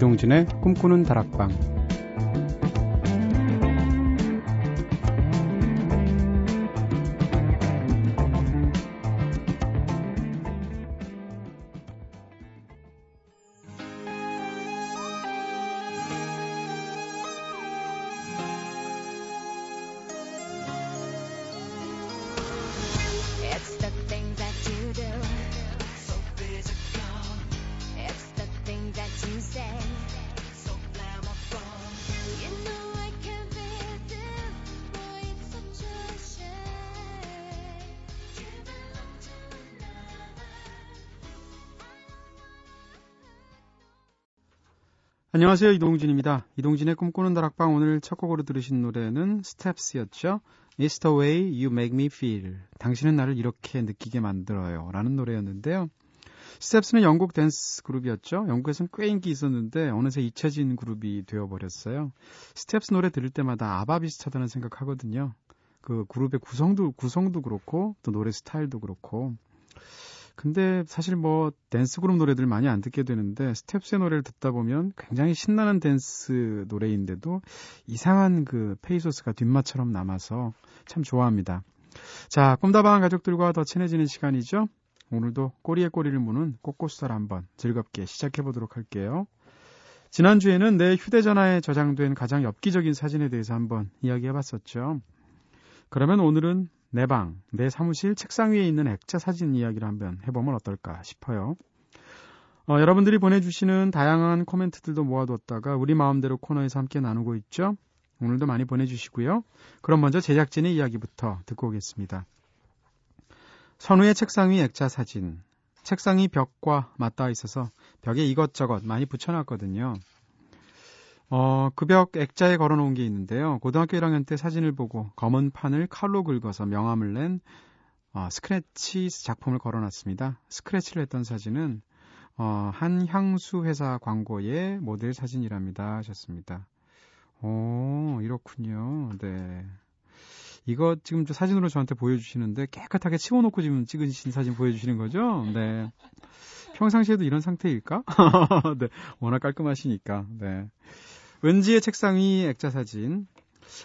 이동진의 꿈꾸는 다락방 안녕하세요 이동진입니다. 이동진의 꿈꾸는 다락방 오늘 첫 곡으로 들으신 노래는 스텝스였죠. It's the way you make me feel. 당신은 나를 이렇게 느끼게 만들어요. 라는 노래였는데요. 스텝스는 영국 댄스 그룹이었죠. 영국에서는 꽤 인기 있었는데 어느새 잊혀진 그룹이 되어버렸어요. 스텝스 노래 들을 때마다 아바 비슷하다는 생각하거든요. 그 그룹의 구성도 구성도 그렇고 또 노래 스타일도 그렇고 근데 사실 뭐 댄스 그룹 노래들 많이 안 듣게 되는데 스텝스의 노래를 듣다 보면 굉장히 신나는 댄스 노래인데도 이상한 그 페이소스가 뒷맛처럼 남아서 참 좋아합니다. 자, 꿈다방한 가족들과 더 친해지는 시간이죠. 오늘도 꼬리에 꼬리를 무는 꼬꼬수다를 한번 즐겁게 시작해 보도록 할게요. 지난주에는 내 휴대전화에 저장된 가장 엽기적인 사진에 대해서 한번 이야기해 봤었죠. 그러면 오늘은 내 방, 내 사무실 책상 위에 있는 액자 사진 이야기를 한번 해보면 어떨까 싶어요. 어, 여러분들이 보내주시는 다양한 코멘트들도 모아뒀다가 우리 마음대로 코너에서 함께 나누고 있죠. 오늘도 많이 보내주시고요. 그럼 먼저 제작진의 이야기부터 듣고 오겠습니다. 선우의 책상 위 액자 사진. 책상이 벽과 맞닿아 있어서 벽에 이것저것 많이 붙여놨거든요. 어, 그벽 액자에 걸어 놓은 게 있는데요. 고등학교 1학년 때 사진을 보고 검은 판을 칼로 긁어서 명함을 낸 어, 스크래치 작품을 걸어 놨습니다. 스크래치를 했던 사진은 어, 한 향수 회사 광고의 모델 사진이랍니다. 하셨습니다. 오, 이렇군요. 네. 이거 지금 저 사진으로 저한테 보여주시는데 깨끗하게 치워놓고 지금 찍으신 사진 보여주시는 거죠? 네. 평상시에도 이런 상태일까? 네. 워낙 깔끔하시니까. 네. 은지의 책상 위 액자 사진.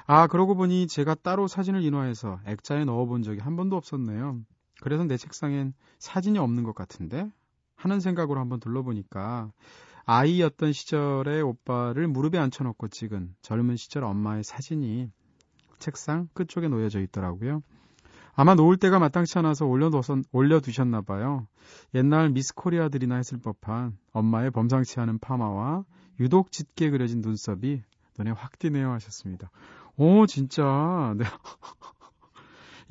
아, 그러고 보니 제가 따로 사진을 인화해서 액자에 넣어본 적이 한 번도 없었네요. 그래서 내 책상엔 사진이 없는 것 같은데? 하는 생각으로 한번 둘러보니까 아이였던 시절의 오빠를 무릎에 앉혀놓고 찍은 젊은 시절 엄마의 사진이 책상 끝쪽에 놓여져 있더라고요. 아마 놓을 데가 마땅치 않아서 올려두셨나 봐요. 옛날 미스 코리아들이나 했을 법한 엄마의 범상치 않은 파마와 유독 짙게 그려진 눈썹이 눈에 확 띄네요 하셨습니다. 오 진짜 네.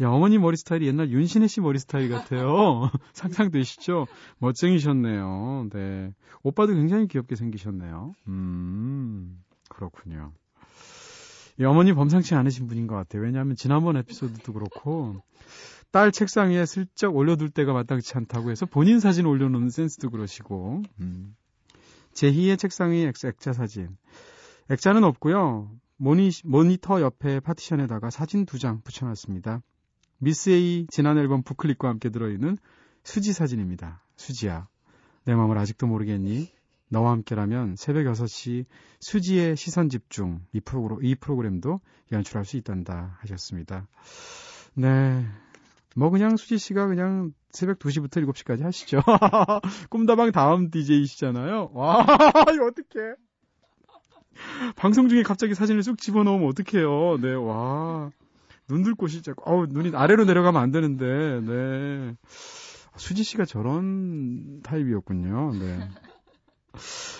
야, 어머니 머리 스타일이 옛날 윤시내 씨 머리 스타일 같아요. 상상되시죠? 멋쟁이셨네요. 네. 오빠도 굉장히 귀엽게 생기셨네요. 음, 그렇군요. 이 어머니 범상치 않으신 분인 것 같아요. 왜냐하면 지난번 에피소드도 그렇고 딸 책상 위에 슬쩍 올려둘 때가 마땅치 않다고 해서 본인 사진 올려놓는 센스도 그러시고 음. 제희의 책상 위에 액자 사진 액자는 없고요. 모니, 모니터 옆에 파티션에다가 사진 두 장 붙여놨습니다. 미스 A 지난 앨범 부클릭과 함께 들어있는 수지 사진입니다. 수지야, 내 마음을 아직도 모르겠니? 너와 함께라면 새벽 6시 수지의 시선 집중 이, 프로그램, 이 프로그램도 연출할 수 있단다 하셨습니다. 네. 뭐 그냥 수지 씨가 그냥 새벽 2시부터 7시까지 하시죠. 꿈다방 다음 DJ이시잖아요. 와, 이거 어떡해. 방송 중에 갑자기 사진을 쑥 집어넣으면 어떡해요. 네, 와. 눈들 곳이 자꾸, 어우, 눈이 아래로 내려가면 안 되는데, 네. 수지 씨가 저런 타입이었군요. 네.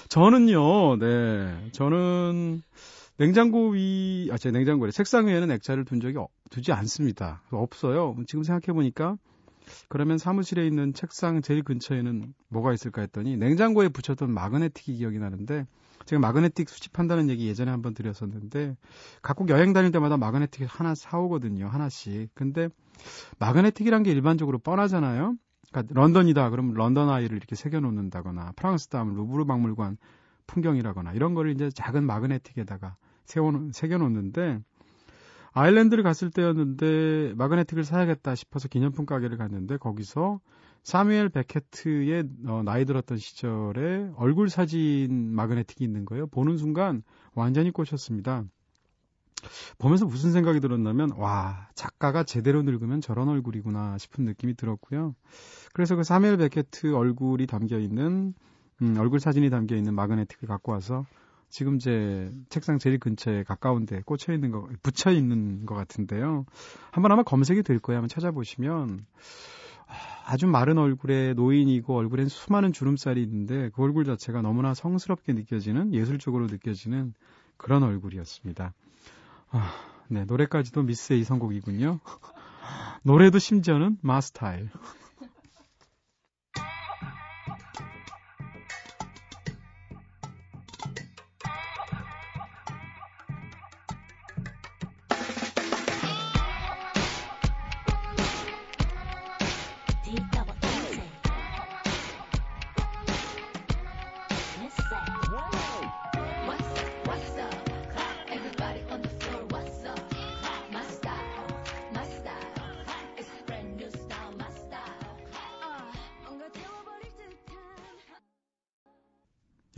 저는요, 네. 저는 냉장고 위, 아, 제 냉장고에 책상 위에는 액자를 둔 적이 어, 두지 않습니다. 없어요. 지금 생각해 보니까 그러면 사무실에 있는 책상 제일 근처에는 뭐가 있을까 했더니 냉장고에 붙였던 마그네틱이 기억이 나는데 제가 마그네틱 수집한다는 얘기 예전에 한번 드렸었는데 각국 여행 다닐 때마다 마그네틱 하나 사오거든요. 하나씩. 근데 마그네틱이란 게 일반적으로 뻔하잖아요. 그러니까 런던이다 그러면 런던 아이를 이렇게 새겨 놓는다거나 프랑스다 하면 루브르 박물관 풍경이라거나 이런 거를 이제 작은 마그네틱에다가 세워 새겨 놓는데 아일랜드를 갔을 때였는데 마그네틱을 사야겠다 싶어서 기념품 가게를 갔는데 거기서 사뮤엘 베케트의 어, 나이 들었던 시절에 얼굴 사진 마그네틱이 있는 거예요. 보는 순간 완전히 꽂혔습니다. 보면서 무슨 생각이 들었냐면 와 작가가 제대로 늙으면 저런 얼굴이구나 싶은 느낌이 들었고요. 그래서 그 사뮤엘 베케트 얼굴이 담겨 있는 음, 얼굴 사진이 담겨 있는 마그네틱을 갖고 와서 지금 제 책상 제일 근처에 가까운데 꽂혀 있는 거 붙여 있는 것 같은데요. 한번 아마 검색이 될 거예요. 한번 찾아보시면 아주 마른 얼굴에 노인이고 얼굴엔 수많은 주름살이 있는데 그 얼굴 자체가 너무나 성스럽게 느껴지는 예술적으로 느껴지는 그런 얼굴이었습니다. 아, 네, 노래까지도 미스의 선곡이군요. 노래도 심지어는 마스타일.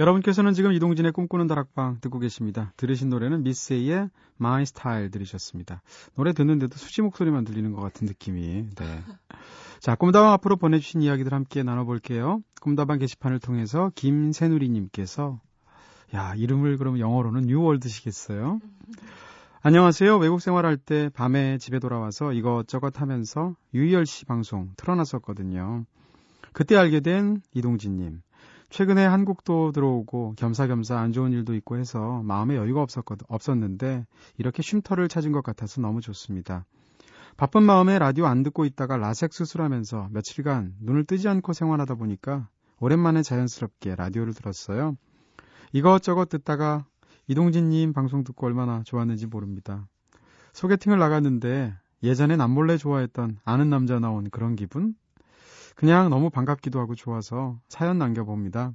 여러분께서는 지금 이동진의 꿈꾸는 다락방 듣고 계십니다. 들으신 노래는 미세이의 My Style 들으셨습니다. 노래 듣는데도 수지 목소리만 들리는 것 같은 느낌이. 네. 자, 꿈다방 앞으로 보내주신 이야기들 함께 나눠볼게요. 꿈다방 게시판을 통해서 김새누리님께서 야 이름을 그럼 영어로는 뉴월드시겠어요? 안녕하세요. 외국 생활할 때 밤에 집에 돌아와서 이것저것 하면서 유희열 씨 방송 틀어놨었거든요. 그때 알게 된 이동진님. 최근에 한국도 들어오고 겸사겸사 안 좋은 일도 있고 해서 마음에 여유가 없었거든, 없었는데 이렇게 쉼터를 찾은 것 같아서 너무 좋습니다. 바쁜 마음에 라디오 안 듣고 있다가 라섹 수술하면서 며칠간 눈을 뜨지 않고 생활하다 보니까 오랜만에 자연스럽게 라디오를 들었어요. 이것저것 듣다가 이동진님 방송 듣고 얼마나 좋았는지 모릅니다. 소개팅을 나갔는데 예전에 남몰래 좋아했던 아는 남자 나온 그런 기분? 그냥 너무 반갑기도 하고 좋아서 사연 남겨봅니다.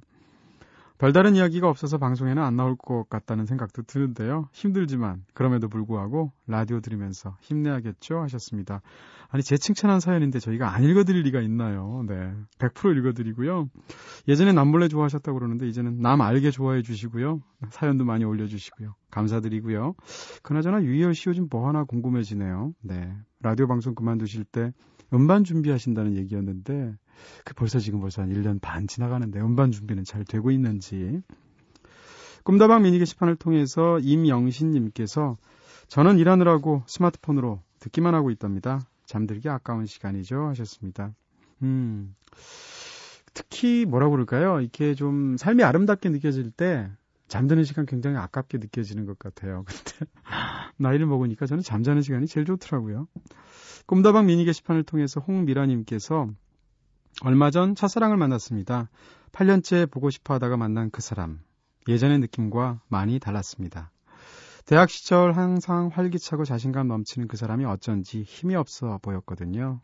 별다른 이야기가 없어서 방송에는 안 나올 것 같다는 생각도 드는데요. 힘들지만 그럼에도 불구하고 라디오 들으면서 힘내야겠죠 하셨습니다. 아니 제 칭찬한 사연인데 저희가 안 읽어드릴 리가 있나요? 네, 100% 읽어드리고요. 예전에 남몰래 좋아하셨다고 그러는데 이제는 남 알게 좋아해 주시고요. 사연도 많이 올려주시고요. 감사드리고요. 그나저나 유희열 씨 요 즘 뭐 하나 궁금해지네요. 네, 라디오 방송 그만두실 때 음반 준비하신다는 얘기였는데 그 벌써 지금 벌써 한 1년 반 지나가는데 음반 준비는 잘 되고 있는지 꿈다방 미니 게시판을 통해서 임영신 님께서 저는 일하느라고 스마트폰으로 듣기만 하고 있답니다. 잠들기 아까운 시간이죠 하셨습니다. 음 특히 뭐라고 그럴까요? 이렇게 좀 삶이 아름답게 느껴질 때 잠드는 시간 굉장히 아깝게 느껴지는 것 같아요. 근데 나이를 먹으니까 저는 잠자는 시간이 제일 좋더라고요. 꿈다방 미니 게시판을 통해서 홍미라님께서 얼마 전 첫사랑을 만났습니다. 8년째 보고 싶어 하다가 만난 그 사람. 예전의 느낌과 많이 달랐습니다. 대학 시절 항상 활기차고 자신감 넘치는 그 사람이 어쩐지 힘이 없어 보였거든요.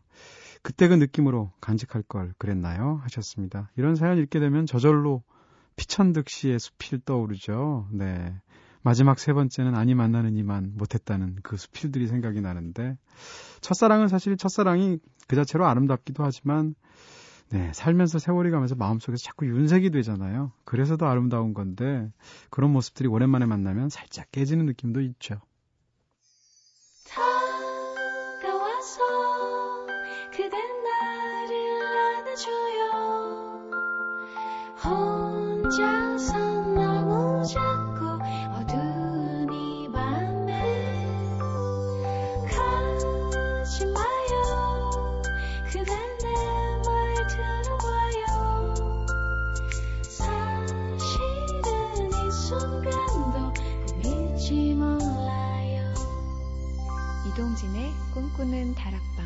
그때 그 느낌으로 간직할 걸 그랬나요? 하셨습니다. 이런 사연 읽게 되면 저절로 피천득 씨의 수필 떠오르죠. 네. 마지막 세 번째는 아니 만나는 이만 못했다는 그 수필들이 생각이 나는데 첫사랑은 사실 첫사랑이 그 자체로 아름답기도 하지만 네, 살면서 세월이 가면서 마음속에서 자꾸 윤색이 되잖아요. 그래서 더 아름다운 건데 그런 모습들이 오랜만에 만나면 살짝 깨지는 느낌도 있죠. 다가와서 그댄 나를 안아줘요 혼자서 너무 작 이동진의 꿈꾸는 다락방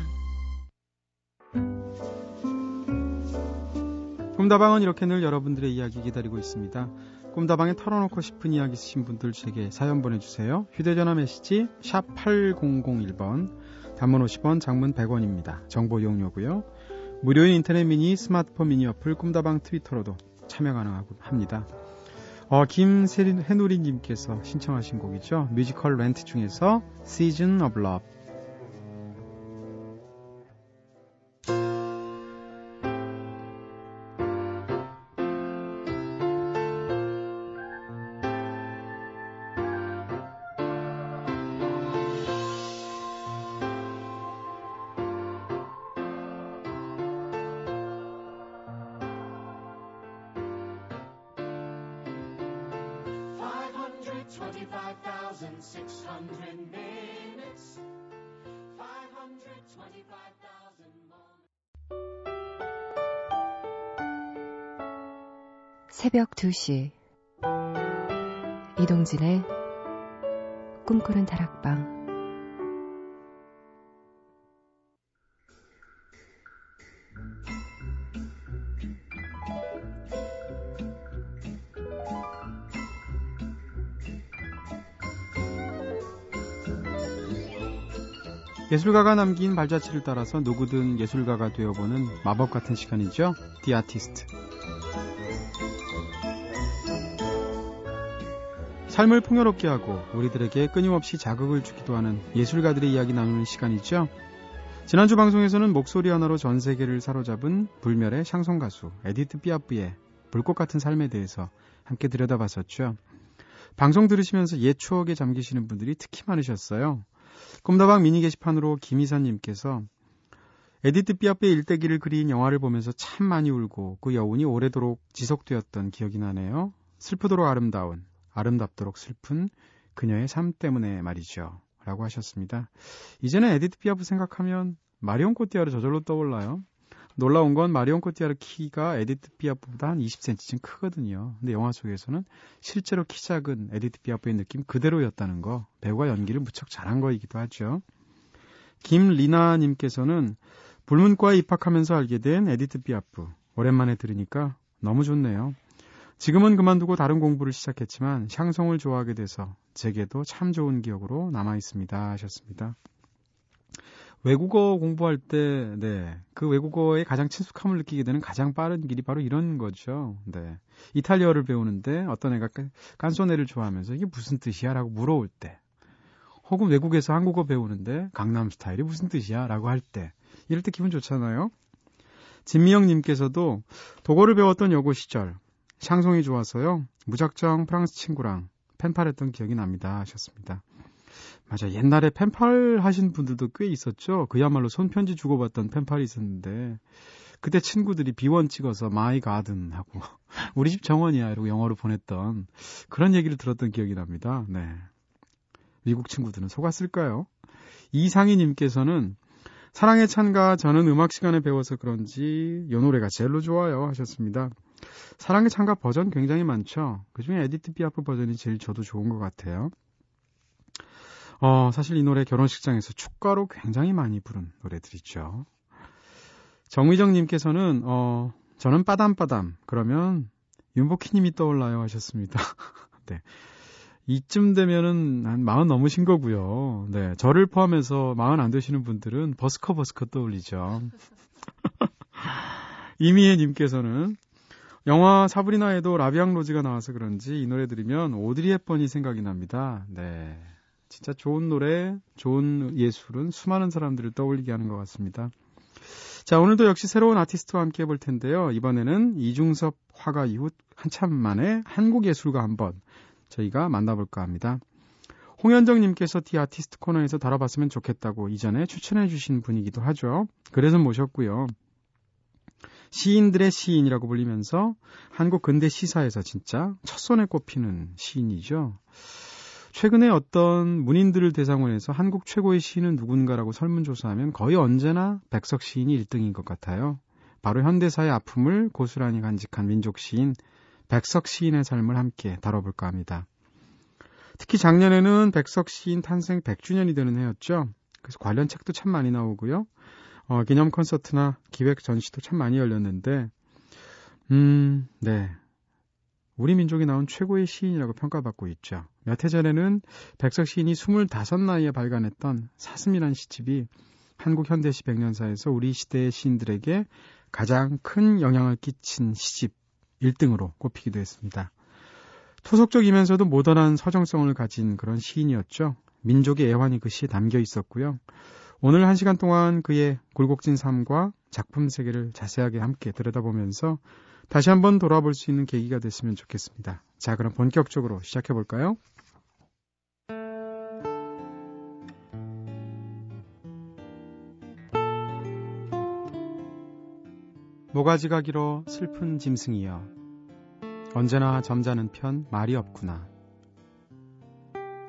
꿈다방은 이렇게 늘 여러분들의 이야기 기다리고 있습니다. 꿈다방에 털어놓고 싶은 이야기 있으신 분들 제게 사연 보내주세요. 휴대전화 메시지 샵 8001번 단문 50원 장문 100원입니다. 정보 이용료고요. 무료인 인터넷 미니 스마트폰 미니 어플 꿈다방 트위터로도 참여 가능합니다. 어, 김해누리님께서 신청하신 곡이죠. 뮤지컬 렌트 중에서 Season of Love. 2시 이동진의 꿈꾸는 다락방 예술가가 남긴 발자취를 따라서 누구든 예술가가 되어보는 마법 같은 시간이죠. The Artist. 삶을 풍요롭게 하고 우리들에게 끊임없이 자극을 주기도 하는 예술가들의 이야기 나누는 시간이죠. 지난주 방송에서는 목소리 하나로 전 세계를 사로잡은 불멸의 샹송 가수 에디트 피아프의 불꽃 같은 삶에 대해서 함께 들여다봤었죠. 방송 들으시면서 옛 추억에 잠기시는 분들이 특히 많으셨어요. 꿈다방 미니 게시판으로 김희선님께서 에디트 피아프의 일대기를 그린 영화를 보면서 참 많이 울고 그 여운이 오래도록 지속되었던 기억이 나네요. 슬프도록 아름다운, 아름답도록 슬픈 그녀의 삶 때문에 말이죠. 라고 하셨습니다. 이제는 에디트 피아프 생각하면 마리온 코티아르 저절로 떠올라요. 놀라운 건 마리온 코티아르 키가 에디트 피아프보다 한 20cm쯤 크거든요. 근데 영화 속에서는 실제로 키 작은 에디트 피아프의 느낌 그대로였다는 거. 배우가 연기를 무척 잘한 거이기도 하죠. 김리나님께서는 불문과에 입학하면서 알게 된 에디트 피아프. 오랜만에 들으니까 너무 좋네요. 지금은 그만두고 다른 공부를 시작했지만 샹송을 좋아하게 돼서 제게도 참 좋은 기억으로 남아 있습니다 하셨습니다. 외국어 공부할 때, 네, 그 외국어에 가장 친숙함을 느끼게 되는 가장 빠른 길이 바로 이런 거죠. 네. 이탈리아어를 배우는데 어떤 애가 깐소네를 좋아하면서 이게 무슨 뜻이야? 라고 물어올 때. 혹은 외국에서 한국어 배우는데 강남 스타일이 무슨 뜻이야? 라고 할 때. 이럴 때 기분 좋잖아요. 진미영님께서도 독어를 배웠던 여고 시절, 샹송이 좋아서요. 무작정 프랑스 친구랑 펜팔했던 기억이 납니다. 하셨습니다. 맞아. 옛날에 펜팔 하신 분들도 꽤 있었죠. 그야말로 손편지 주고받던 펜팔이 있었는데 그때 친구들이 비원 찍어서 my garden 하고 우리 집 정원이야 이러고 영어로 보냈던 그런 얘기를 들었던 기억이 납니다. 네. 미국 친구들은 속았을까요? 이상희님께서는 사랑의 찬가 저는 음악 시간에 배워서 그런지 이 노래가 제일로 좋아요 하셨습니다. 사랑의 찬가 버전 굉장히 많죠. 그중에 에디트 피아프 버전이 제일 저도 좋은 것 같아요. 어, 사실 이 노래 결혼식장에서 축가로 굉장히 많이 부른 노래들이죠. 정의정님께서는, 어, 저는 빠담빠담. 그러면 윤복희님이 떠올라요 하셨습니다. 네. 이쯤 되면은 한 마흔 넘으신 거고요. 네. 저를 포함해서 마흔 안 되시는 분들은 버스커 버스커 떠올리죠. 이미혜님께서는 영화 사브리나에도 라비앙 로즈가 나와서 그런지 이 노래 들으면 오드리 헵번이 생각이 납니다. 네. 진짜 좋은 노래, 좋은 예술은 수많은 사람들을 떠올리게 하는 것 같습니다. 자, 오늘도 역시 새로운 아티스트와 함께 해볼 텐데요. 이번에는 이중섭 화가 이후 한참 만에 한국 예술가 한번 저희가 만나볼까 합니다. 홍현정님께서 디 아티스트 코너에서 다뤄봤으면 좋겠다고 이전에 추천해주신 분이기도 하죠. 그래서 모셨고요. 시인들의 시인이라고 불리면서 한국 근대 시사에서 진짜 첫손에 꼽히는 시인이죠. 최근에 어떤 문인들을 대상으로 해서 한국 최고의 시인은 누군가라고 설문조사하면 거의 언제나 백석 시인이 1등인 것 같아요. 바로 현대사의 아픔을 고스란히 간직한 민족 시인 백석 시인의 삶을 함께 다뤄볼까 합니다. 특히 작년에는 백석 시인 탄생 100주년이 되는 해였죠. 그래서 관련 책도 참 많이 나오고요. 어, 기념 콘서트나 기획 전시도 참 많이 열렸는데, 음, 네. 우리 민족이 나온 최고의 시인이라고 평가받고 있죠. 몇 해 전에는 백석 시인이 25나이에 발간했던 사슴이란 시집이 한국 현대시 백년사에서 우리 시대의 시인들에게 가장 큰 영향을 끼친 시집 1등으로 꼽히기도 했습니다. 토속적이면서도 모던한 서정성을 가진 그런 시인이었죠. 민족의 애환이 그 시에 담겨 있었고요. 오늘 한 시간 동안 그의 굴곡진 삶과 작품 세계를 자세하게 함께 들여다보면서 다시 한번 돌아볼 수 있는 계기가 됐으면 좋겠습니다. 자, 그럼 본격적으로 시작해 볼까요? 모가지가 길어 슬픈 짐승이여 언제나 점잖은 편 말이 없구나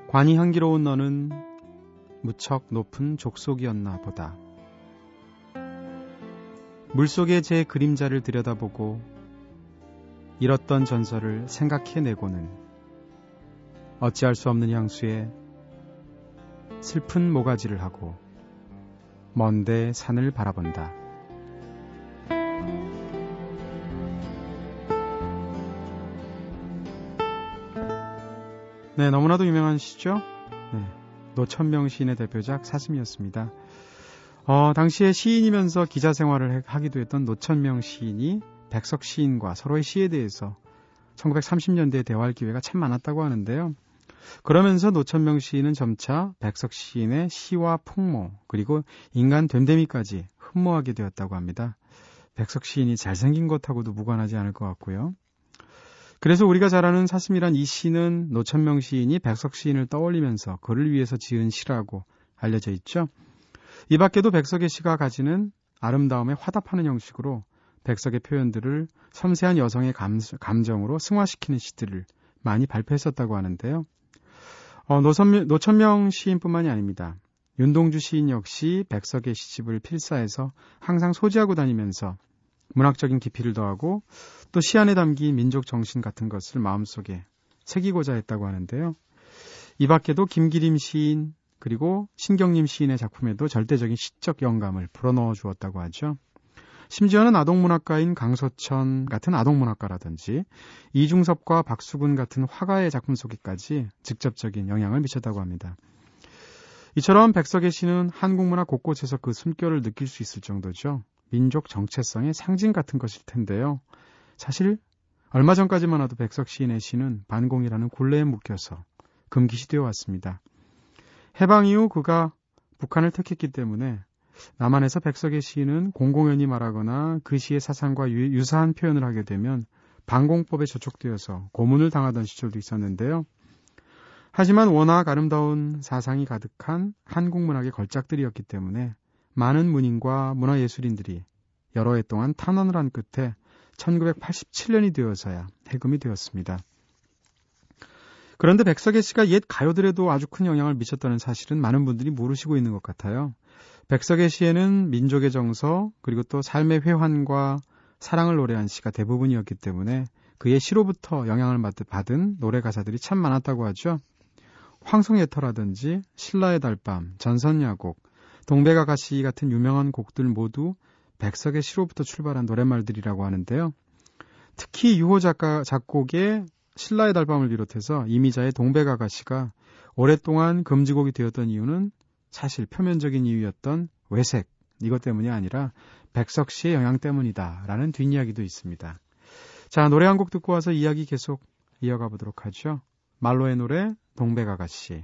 관이 향기로운 너는 무척 높은 족속이었나 보다. 물속에 제 그림자를 들여다보고 잃었던 전설을 생각해내고는 어찌할 수 없는 향수에 슬픈 모가지를 하고 먼데 산을 바라본다. 네, 너무나도 유명한 시죠? 네, 노천명 시인의 대표작 사슴이었습니다. 어, 당시에 시인이면서 기자 생활을 하기도 했던 노천명 시인이 백석 시인과 서로의 시에 대해서 1930년대에 대화할 기회가 참 많았다고 하는데요. 그러면서 노천명 시인은 점차 백석 시인의 시와 풍모 그리고 인간 됨됨이까지 흠모하게 되었다고 합니다. 백석 시인이 잘생긴 것하고도 무관하지 않을 것 같고요. 그래서 우리가 잘 아는 사슴이란 이 시는 노천명 시인이 백석 시인을 떠올리면서 그를 위해서 지은 시라고 알려져 있죠. 이 밖에도 백석의 시가 가지는 아름다움에 화답하는 형식으로 백석의 표현들을 섬세한 여성의 감, 감정으로 승화시키는 시들을 많이 발표했었다고 하는데요. 어, 노선명, 노천명 시인뿐만이 아닙니다. 윤동주 시인 역시 백석의 시집을 필사해서 항상 소지하고 다니면서 문학적인 깊이를 더하고 또 시 안에 담긴 민족 정신 같은 것을 마음속에 새기고자 했다고 하는데요. 이 밖에도 김기림 시인 그리고 신경림 시인의 작품에도 절대적인 시적 영감을 불어넣어 주었다고 하죠. 심지어는 아동문학가인 강서천 같은 아동문학가라든지 이중섭과 박수근 같은 화가의 작품 속에까지 직접적인 영향을 미쳤다고 합니다. 이처럼 백석의 시는 한국 문화 곳곳에서 그 숨결을 느낄 수 있을 정도죠. 민족 정체성의 상징 같은 것일 텐데요. 사실 얼마 전까지만 해도 백석 시인의 시는 반공이라는 굴레에 묶여서 금기시되어 왔습니다. 해방 이후 그가 북한을 택했기 때문에 남한에서 백석의 시인은 공공연히 말하거나 그 시의 사상과 유, 사한 표현을 하게 되면 반공법에 저촉되어서 고문을 당하던 시절도 있었는데요. 하지만 워낙 아름다운 사상이 가득한 한국 문학의 걸작들이었기 때문에 많은 문인과 문화예술인들이 여러 해 동안 탄원을 한 끝에 1987년이 되어서야 해금이 되었습니다. 그런데 백석의 씨가 옛 가요들에도 아주 큰 영향을 미쳤다는 사실은 많은 분들이 모르시고 있는 것 같아요. 백석의 시에는 민족의 정서 그리고 또 삶의 회환과 사랑을 노래한 시가 대부분이었기 때문에 그의 시로부터 영향을 받은 노래 가사들이 참 많았다고 하죠. 황송예터라든지 신라의 달밤, 전선야곡, 동백아가씨 같은 유명한 곡들 모두 백석의 시로부터 출발한 노랫말들이라고 하는데요. 특히 유호 작가 작곡의 신라의 달밤을 비롯해서 이미자의 동백아가씨가 오랫동안 금지곡이 되었던 이유는 사실 표면적인 이유였던 외색 이것 때문이 아니라 백석 씨의 영향 때문이다라는 뒷이야기도 있습니다. 자 노래 한 곡 듣고 와서 이야기 계속 이어가 보도록 하죠. 말로의 노래 동백아가씨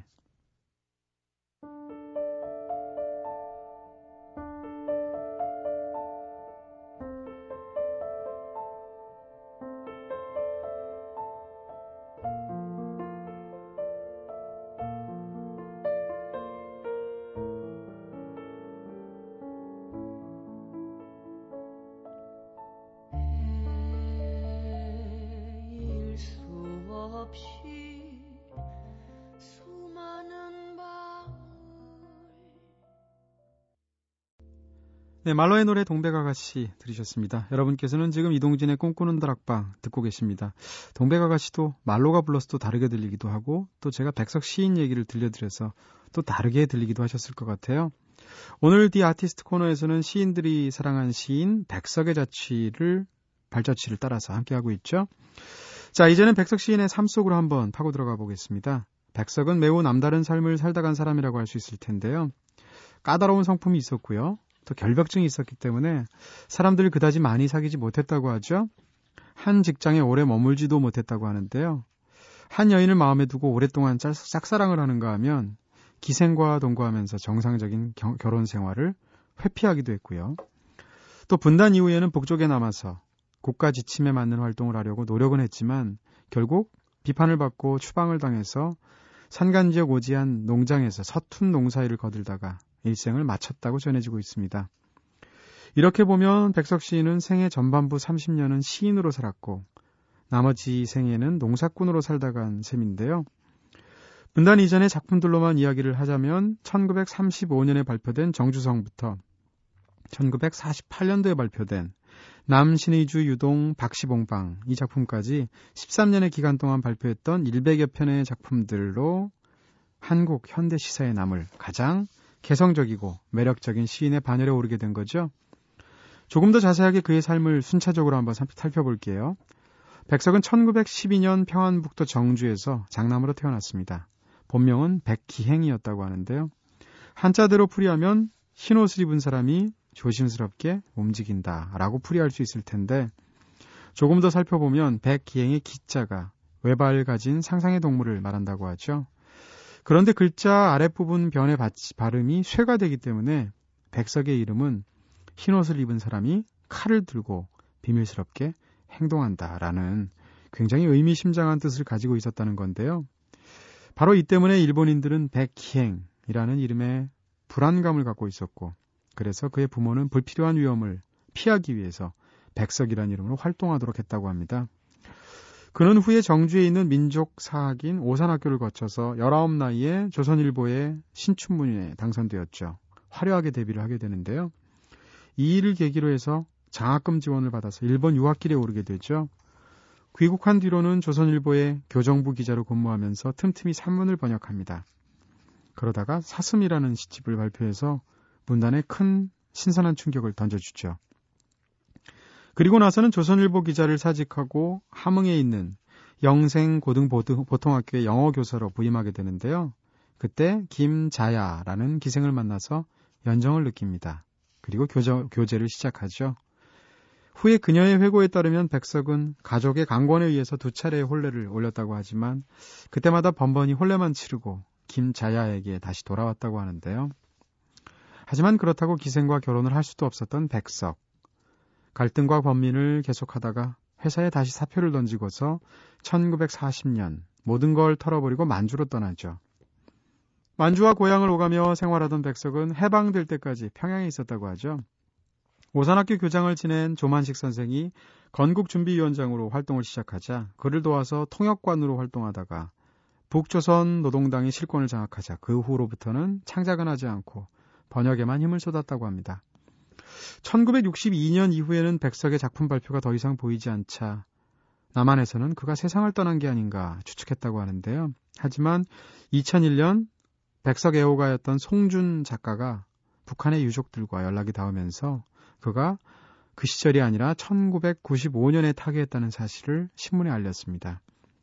네, 말로의 노래 동백아가씨 들으셨습니다. 여러분께서는 지금 이동진의 꿈꾸는 다락방 듣고 계십니다. 동백아가씨도 말로가 불러서 또 다르게 들리기도 하고 또 제가 백석 시인 얘기를 들려드려서 또 다르게 들리기도 하셨을 것 같아요. 오늘 디 아티스트 코너에서는 시인들이 사랑한 시인 백석의 자취를 발자취를 따라서 함께하고 있죠. 자, 이제는 백석 시인의 삶 속으로 한번 파고 들어가 보겠습니다. 백석은 매우 남다른 삶을 살다 간 사람이라고 할 수 있을 텐데요. 까다로운 성품이 있었고요. 또 결벽증이 있었기 때문에 사람들을 그다지 많이 사귀지 못했다고 하죠. 한 직장에 오래 머물지도 못했다고 하는데요. 한 여인을 마음에 두고 오랫동안 짝사랑을 하는가 하면 기생과 동거하면서 정상적인 겨, 결혼 생활을 회피하기도 했고요. 또 분단 이후에는 북쪽에 남아서 국가 지침에 맞는 활동을 하려고 노력은 했지만 결국 비판을 받고 추방을 당해서 산간 지역 오지한 농장에서 서툰 농사일을 거들다가 일생을 마쳤다고 전해지고 있습니다. 이렇게 보면 백석 시인은 생애 전반부 30년은 시인으로 살았고 나머지 생애는 농사꾼으로 살다 간 셈인데요. 분단 이전의 작품들로만 이야기를 하자면 1935년에 발표된 정주성부터 1948년도에 발표된 남신의 주 유동 박시봉방 이 작품까지 13년의 기간 동안 발표했던 100여 편의 작품들로 한국 현대 시사에 남을 가장 개성적이고 매력적인 시인의 반열에 오르게 된 거죠. 조금 더 자세하게 그의 삶을 순차적으로 한번 살펴볼게요. 백석은 1912년 평안북도 정주에서 장남으로 태어났습니다. 본명은 백기행이었다고 하는데요. 한자대로 풀이하면 흰 옷을 입은 사람이 조심스럽게 움직인다라고 풀이할 수 있을 텐데 조금 더 살펴보면 백기행의 기자가 외발 가진 상상의 동물을 말한다고 하죠. 그런데 글자 아랫부분 변의 발음이 쇠가 되기 때문에 백석의 이름은 흰 옷을 입은 사람이 칼을 들고 비밀스럽게 행동한다라는 굉장히 의미심장한 뜻을 가지고 있었다는 건데요. 바로 이 때문에 일본인들은 백희행이라는 이름에 불안감을 갖고 있었고 그래서 그의 부모는 불필요한 위험을 피하기 위해서 백석이라는 이름으로 활동하도록 했다고 합니다. 그는 후에 정주에 있는 민족 사학인 오산학교를 거쳐서 19 나이에 조선일보의 신춘문예에 당선되었죠. 화려하게 데뷔를 하게 되는데요. 이 일을 계기로 해서 장학금 지원을 받아서 일본 유학길에 오르게 되죠. 귀국한 뒤로는 조선일보의 교정부 기자로 근무하면서 틈틈이 산문을 번역합니다. 그러다가 사슴이라는 시집을 발표해서 문단에 큰 신선한 충격을 던져주죠. 그리고 나서는 조선일보 기자를 사직하고 함흥에 있는 영생 고등보통학교의 영어 교사로 부임하게 되는데요. 그때 김자야라는 기생을 만나서 연정을 느낍니다. 그리고 교제, 교제를 시작하죠. 후에 그녀의 회고에 따르면 백석은 가족의 강권에 의해서 두 차례의 혼례를 올렸다고 하지만 그때마다 번번이 혼례만 치르고 김자야에게 다시 돌아왔다고 하는데요. 하지만 그렇다고 기생과 결혼을 할 수도 없었던 백석. 갈등과 번민을 계속하다가 회사에 다시 사표를 던지고서 1940년 모든 걸 털어버리고 만주로 떠나죠. 만주와 고향을 오가며 생활하던 백석은 해방될 때까지 평양에 있었다고 하죠. 오산학교 교장을 지낸 조만식 선생이 건국준비위원장으로 활동을 시작하자 그를 도와서 통역관으로 활동하다가 북조선 노동당이 실권을 장악하자 그 후로부터는 창작은 하지 않고 번역에만 힘을 쏟았다고 합니다. 1962년 이후에는 백석의 작품 발표가 더 이상 보이지 않자 남한에서는 그가 세상을 떠난 게 아닌가 추측했다고 하는데요. 하지만 2001년 백석 애호가였던 송준 작가가 북한의 유족들과 연락이 닿으면서 그가 그 시절이 아니라 1995년에 타계했다는 사실을 신문에 알렸습니다.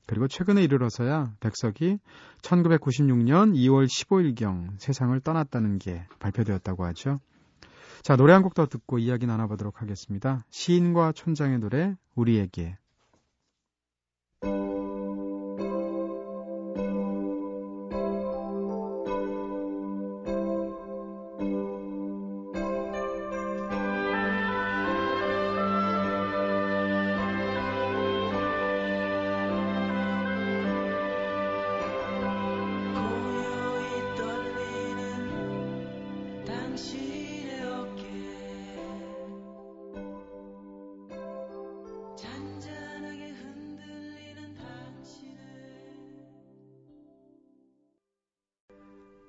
그리고 최근에 이르러서야 백석이 1996년 2월 15일경 세상을 떠났다는 게 발표되었다고 하죠. 자, 노래 한 곡 더 듣고 이야기 나눠보도록 하겠습니다. 시인과 촌장의 노래, 우리에게.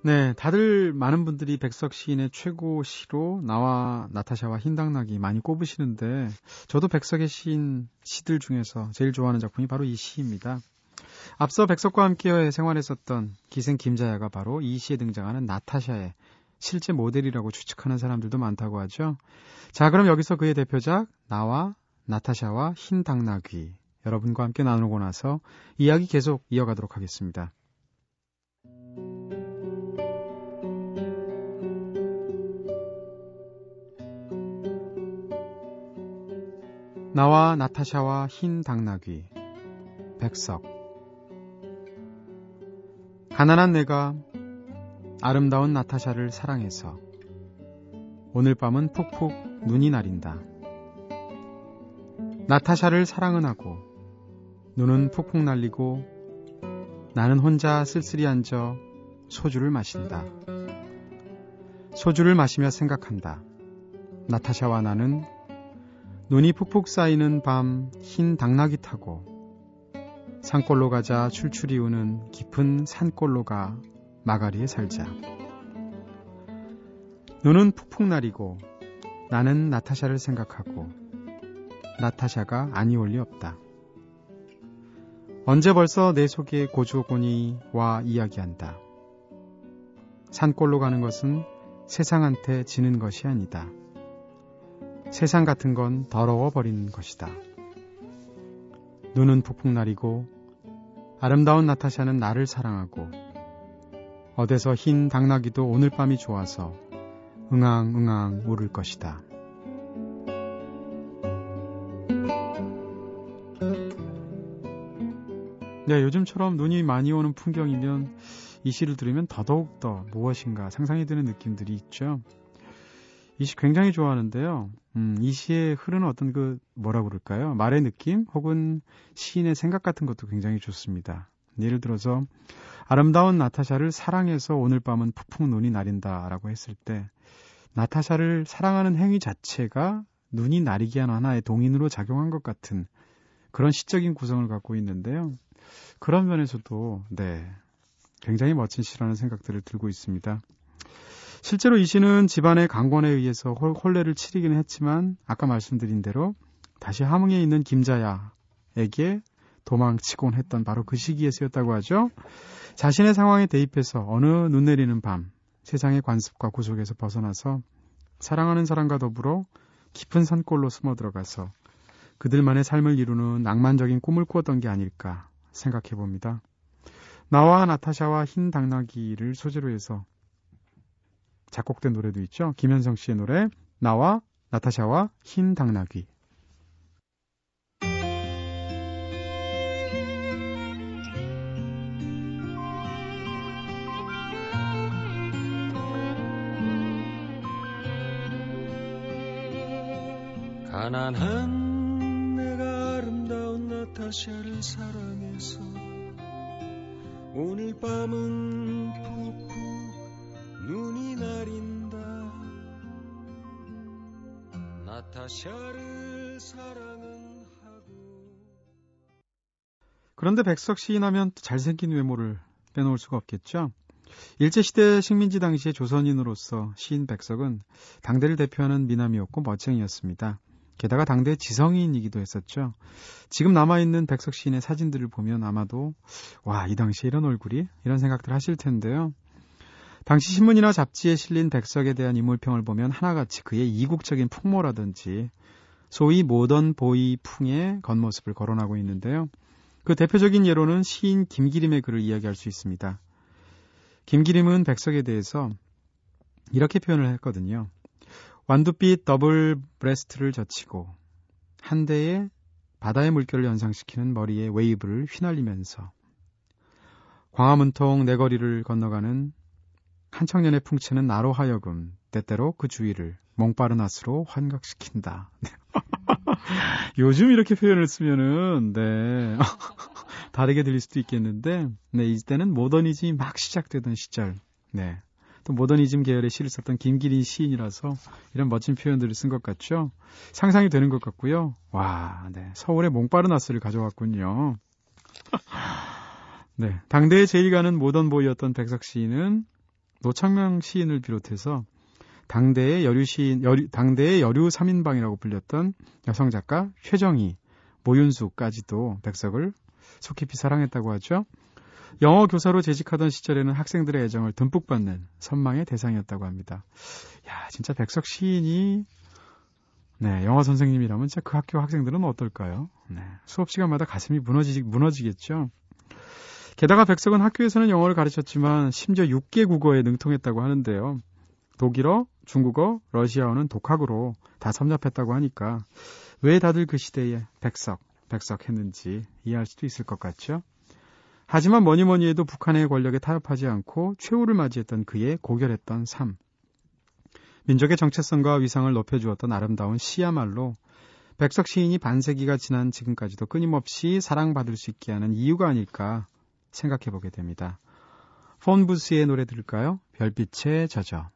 네, 다들 많은 분들이 백석 시인의 최고 시로 나와 나타샤와 흰당나귀 많이 꼽으시는데 저도 백석의 시인 시들 중에서 제일 좋아하는 작품이 바로 이 시입니다. 앞서 백석과 함께 생활했었던 기생 김자야가 바로 이 시에 등장하는 나타샤의 실제 모델이라고 추측하는 사람들도 많다고 하죠. 자, 그럼 여기서 그의 대표작 나와 나타샤와 흰 당나귀 여러분과 함께 나누고 나서 이야기 계속 이어가도록 하겠습니다. 나와 나타샤와 흰 당나귀 백석 가난한 내가 아름다운 나타샤를 사랑해서 오늘 밤은 푹푹 눈이 나린다. 나타샤를 사랑은 하고 눈은 푹푹 날리고 나는 혼자 쓸쓸히 앉아 소주를 마신다. 소주를 마시며 생각한다. 나타샤와 나는 눈이 푹푹 쌓이는 밤 흰 당나귀 타고 산골로 가자 출출이 우는 깊은 산골로 가 마가리에 살자. 눈은 푹푹 나리고 나는 나타샤를 생각하고 나타샤가 아니올 리 없다. 언제 벌써 내 속에 고주곤이 와 이야기한다. 산골로 가는 것은 세상한테 지는 것이 아니다. 세상 같은 건 더러워 버리는 것이다. 눈은 푹푹 나리고 아름다운 나타샤는 나를 사랑하고 어디서 흰 당나귀도 오늘 밤이 좋아서 응앙응앙 울을 것이다. 네, 요즘처럼 눈이 많이 오는 풍경이면 이 시를 들으면 더더욱 더 무엇인가 상상이 드는 느낌들이 있죠. 이 시 굉장히 좋아하는데요. 음, 이 시에 흐르는 어떤 그 뭐라 그럴까요? 말의 느낌 혹은 시인의 생각 같은 것도 굉장히 좋습니다. 예를 들어서 아름다운 나타샤를 사랑해서 오늘 밤은 푹푹 눈이 나린다라고 했을 때 나타샤를 사랑하는 행위 자체가 눈이 나리게 한 하나의 동인으로 작용한 것 같은 그런 시적인 구성을 갖고 있는데요. 그런 면에서도 네 굉장히 멋진 시라는 생각들을 들고 있습니다. 실제로 이 시는 집안의 강권에 의해서 홀레를 치르기는 했지만 아까 말씀드린 대로 다시 함흥에 있는 김자야에게 도망치곤 했던 바로 그 시기에 쓰였다고 하죠. 자신의 상황에 대입해서 어느 눈 내리는 밤 세상의 관습과 구속에서 벗어나서 사랑하는 사람과 더불어 깊은 산골로 숨어 들어가서 그들만의 삶을 이루는 낭만적인 꿈을 꾸었던 게 아닐까 생각해 봅니다. 나와 나타샤와 흰 당나귀를 소재로 해서 작곡된 노래도 있죠. 김현성 씨의 노래 나와 나타샤와 흰 당나귀. 가난한 내가 아름다운 나타샤를 사랑해서 오늘 밤은 푹푹 눈이 나린다 나타샤를 사랑은 하고 그런데 백석 시인하면 잘생긴 외모를 빼놓을 수가 없겠죠. 일제시대 식민지 당시의 조선인으로서 시인 백석은 당대를 대표하는 미남이었고 멋쟁이였습니다. 게다가 당대 지성인이기도 했었죠. 지금 남아있는 백석 시인의 사진들을 보면 아마도 와, 이 당시에 이런 얼굴이? 이런 생각들 하실 텐데요. 당시 신문이나 잡지에 실린 백석에 대한 인물평을 보면 하나같이 그의 이국적인 풍모라든지 소위 모던 보이 풍의 겉모습을 거론하고 있는데요. 그 대표적인 예로는 시인 김기림의 글을 이야기할 수 있습니다. 김기림은 백석에 대해서 이렇게 표현을 했거든요. 완두빛 더블 브레스트를 젖히고 한대의 바다의 물결을 연상시키는 머리의 웨이브를 휘날리면서 광화문통 네거리를 건너가는 한 청년의 풍채는 나로 하여금 때때로 그 주위를 몽파르나스로 환각시킨다. 요즘 이렇게 표현을 쓰면은 네 다르게 들릴 수도 있겠는데 네 이때는 모더니즘이 막 시작되던 시절 네 또 모더니즘 계열의 시를 썼던 김기림 시인이라서 이런 멋진 표현들을 쓴 것 같죠. 상상이 되는 것 같고요. 와, 네. 서울의 몽빠른 아스를 가져왔군요. 네. 당대에 제일 가는 모던 보이였던 백석 시인은 노창명 시인을 비롯해서 당대의 여류 시인, 여류, 당대의 여류 3인방이라고 불렸던 여성 작가 최정희, 모윤수까지도 백석을 속 깊이 사랑했다고 하죠. 영어 교사로 재직하던 시절에는 학생들의 애정을 듬뿍 받는 선망의 대상이었다고 합니다. 야, 진짜 백석 시인이 네, 영어 선생님이라면 진짜 그 학교 학생들은 어떨까요? 네, 수업 시간마다 가슴이 무너지, 무너지겠죠? 게다가 백석은 학교에서는 영어를 가르쳤지만 심지어 6개 국어에 능통했다고 하는데요. 독일어, 중국어, 러시아어는 독학으로 다 섭렵했다고 하니까 왜 다들 그 시대에 백석, 백석 했는지 이해할 수도 있을 것 같죠? 하지만 뭐니 뭐니 해도 북한의 권력에 타협하지 않고 최후를 맞이했던 그의 고결했던 삶. 민족의 정체성과 위상을 높여주었던 아름다운 시야말로 백석 시인이 반세기가 지난 지금까지도 끊임없이 사랑받을 수 있게 하는 이유가 아닐까 생각해 보게 됩니다. 폰부스의 노래 들을까요? 별빛에 젖어.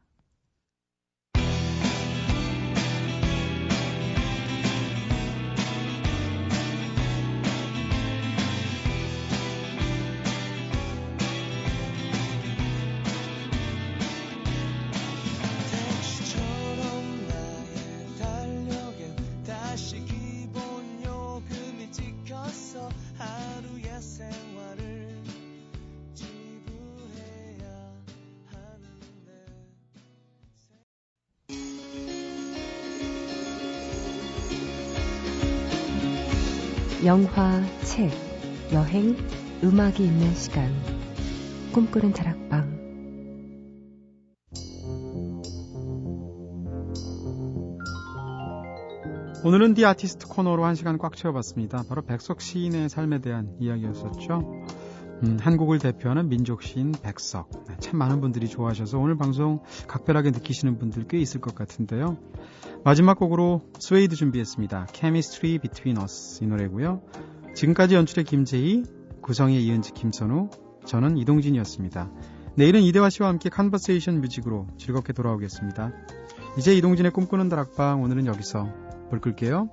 영화, 책, 여행, 음악이 있는 시간. 꿈꾸는 다락방. 오늘은 디 아티스트 코너로 한 시간 꽉 채워봤습니다. 바로 백석 시인의 삶에 대한 이야기였었죠. 음, 한국을 대표하는 민족 시인 백석. 네, 참 많은 분들이 좋아하셔서 오늘 방송 각별하게 느끼시는 분들 꽤 있을 것 같은데요. 마지막 곡으로 스웨이드 준비했습니다. Chemistry Between Us 이 노래고요. 지금까지 연출의 김재희, 구성의 이은지 김선우, 저는 이동진이었습니다. 내일은 이대화 씨와 함께 Conversation Music으로 즐겁게 돌아오겠습니다. 이제 이동진의 꿈꾸는 다락방 오늘은 여기서 불 끌게요.